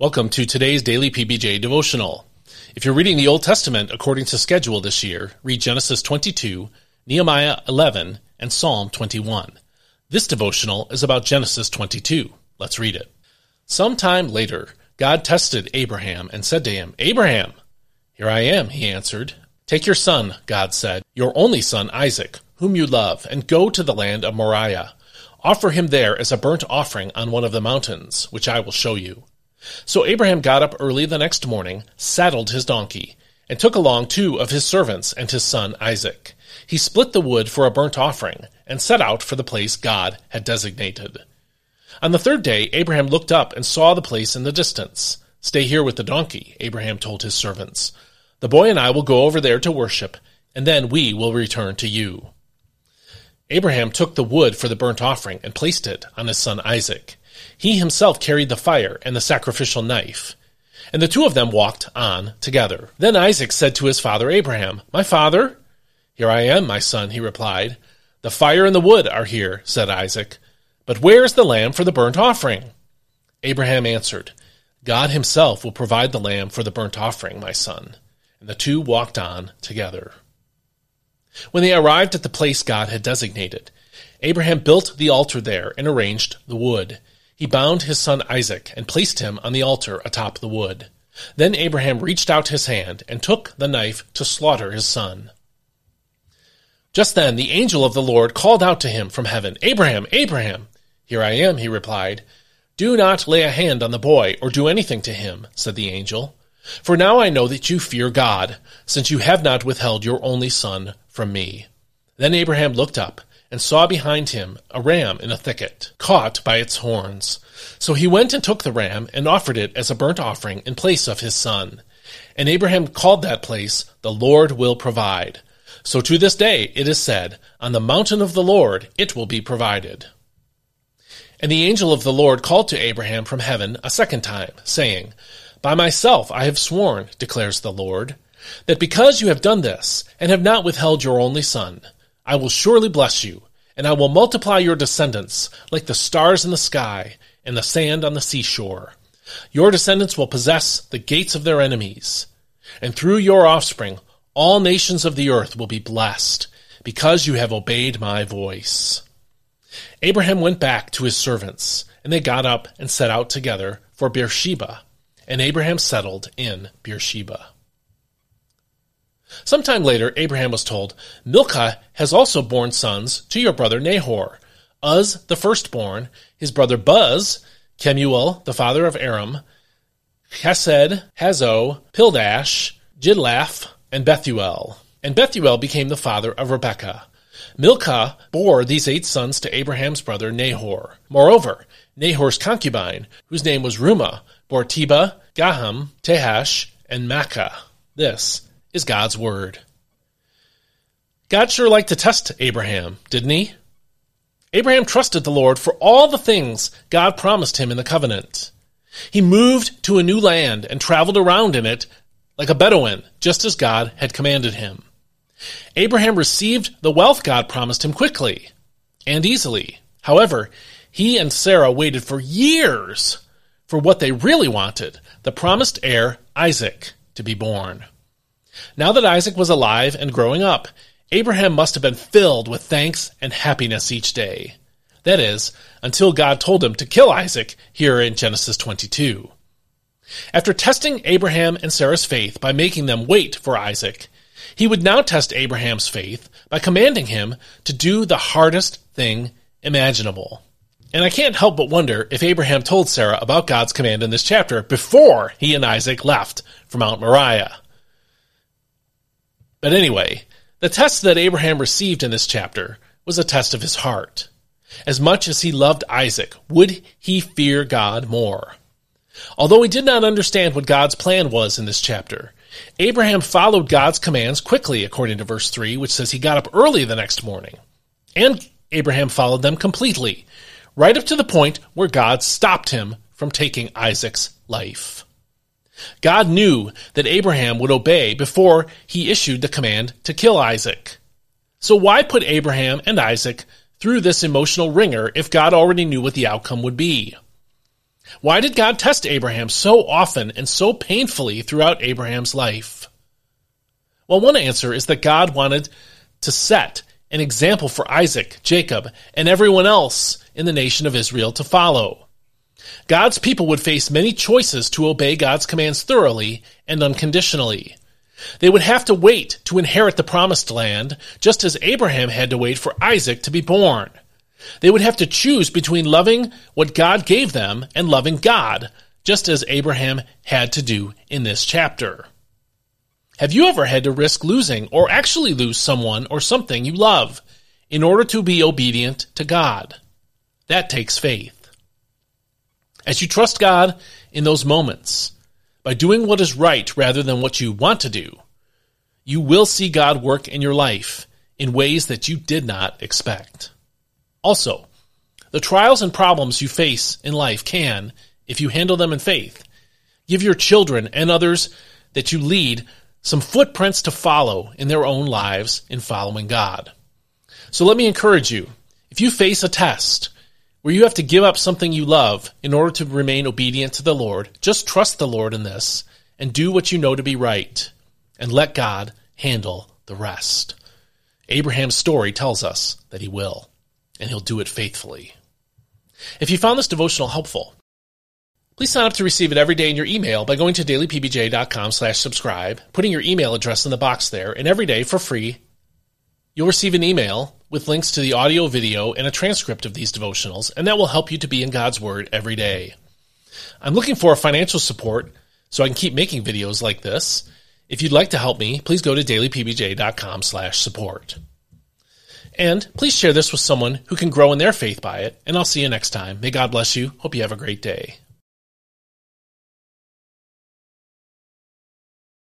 Welcome to today's daily PBJ devotional. If you're reading the Old Testament according to schedule this year, read Genesis 22, Nehemiah 11, and Psalm 21. This devotional is about Genesis 22. Let's read it. Sometime later, God tested Abraham and said to him, Abraham! Here I am, he answered. Take your son, God said, your only son Isaac, whom you love, and go to the land of Moriah. Offer him there as a burnt offering on one of the mountains, which I will show you. So Abraham got up early the next morning, saddled his donkey, and took along two of his servants and his son Isaac. He split the wood for a burnt offering, and set out for the place God had designated. On the third day, Abraham looked up and saw the place in the distance. Stay here with the donkey, Abraham told his servants. The boy and I will go over there to worship, and then we will return to you. Abraham took the wood for the burnt offering and placed it on his son Isaac. He himself carried the fire and the sacrificial knife. And the two of them walked on together. Then Isaac said to his father Abraham, My father? Here I am, my son, he replied. The fire and the wood are here, said Isaac. But where is the lamb for the burnt offering? Abraham answered, God himself will provide the lamb for the burnt offering, my son. And the two walked on together. When they arrived at the place God had designated, Abraham built the altar there and arranged the wood. He bound his son Isaac and placed him on the altar atop the wood. Then Abraham reached out his hand and took the knife to slaughter his son. Just then the angel of the Lord called out to him from heaven, Abraham, Abraham! Here I am, he replied. Do not lay a hand on the boy or do anything to him, said the angel. For now I know that you fear God, since you have not withheld your only son from me. Then Abraham looked up and saw behind him a ram in a thicket, caught by its horns. So he went and took the ram and offered it as a burnt offering in place of his son. And Abraham called that place, The Lord will provide. So to this day it is said, On the mountain of the Lord it will be provided. And the angel of the Lord called to Abraham from heaven a second time, saying, By myself I have sworn, declares the Lord, that because you have done this, and have not withheld your only son, I will surely bless you, and I will multiply your descendants like the stars in the sky and the sand on the seashore. Your descendants will possess the gates of their enemies, and through your offspring all nations of the earth will be blessed, because you have obeyed my voice. Abraham went back to his servants, and they got up and set out together for Beersheba, and Abraham settled in Beersheba. Sometime later, Abraham was told, Milcah has also borne sons to your brother Nahor. Uz, the firstborn, his brother Buz, Kemuel, the father of Aram, Chesed, Hazo, Pildash, Jidlaph, and Bethuel. And Bethuel became the father of Rebekah. Milcah bore these eight sons to Abraham's brother Nahor. Moreover, Nahor's concubine, whose name was Reumah, bore Tebah, Gaham, Tahash, and Maachah. This is God's Word. God sure liked to test Abraham, didn't he? Abraham trusted the Lord for all the things God promised him in the covenant. He moved to a new land and traveled around in it like a Bedouin, just as God had commanded him. Abraham received the wealth God promised him quickly and easily. However, he and Sarah waited for years for what they really wanted the promised heir, Isaac, to be born. Now that Isaac was alive and growing up, Abraham must have been filled with thanks and happiness each day. That is, until God told him to kill Isaac here in Genesis 22. After testing Abraham and Sarah's faith by making them wait for Isaac, he would now test Abraham's faith by commanding him to do the hardest thing imaginable. And I can't help but wonder if Abraham told Sarah about God's command in this chapter before he and Isaac left for Mount Moriah. But anyway, the test that Abraham received in this chapter was a test of his heart. As much as he loved Isaac, would he fear God more? Although he did not understand what God's plan was in this chapter, Abraham followed God's commands quickly, according to verse 3, which says he got up early the next morning. And Abraham followed them completely, right up to the point where God stopped him from taking Isaac's life. God knew that Abraham would obey before he issued the command to kill Isaac. So why put Abraham and Isaac through this emotional wringer if God already knew what the outcome would be? Why did God test Abraham so often and so painfully throughout Abraham's life? Well, one answer is that God wanted to set an example for Isaac, Jacob, and everyone else in the nation of Israel to follow. God's people would face many choices to obey God's commands thoroughly and unconditionally. They would have to wait to inherit the promised land, just as Abraham had to wait for Isaac to be born. They would have to choose between loving what God gave them and loving God, just as Abraham had to do in this chapter. Have you ever had to risk losing or actually lose someone or something you love in order to be obedient to God? That takes faith. As you trust God in those moments, by doing what is right rather than what you want to do, you will see God work in your life in ways that you did not expect. Also, the trials and problems you face in life can, if you handle them in faith, give your children and others that you lead some footprints to follow in their own lives in following God. So let me encourage you if you face a test where you have to give up something you love in order to remain obedient to the Lord, just trust the Lord in this and do what you know to be right and let God handle the rest. Abraham's story tells us that he will, and he'll do it faithfully. If you found this devotional helpful, please sign up to receive it every day in your email by going to dailypbj.com slash subscribe, putting your email address in the box there, and every day for free, you'll receive an email with links to the audio, video, and a transcript of these devotionals, and that will help you to be in God's Word every day. I'm looking for financial support so I can keep making videos like this. If you'd like to help me, please go to dailypbj.com slash support. And please share this with someone who can grow in their faith by it, and I'll see you next time. May God bless you. Hope you have a great day.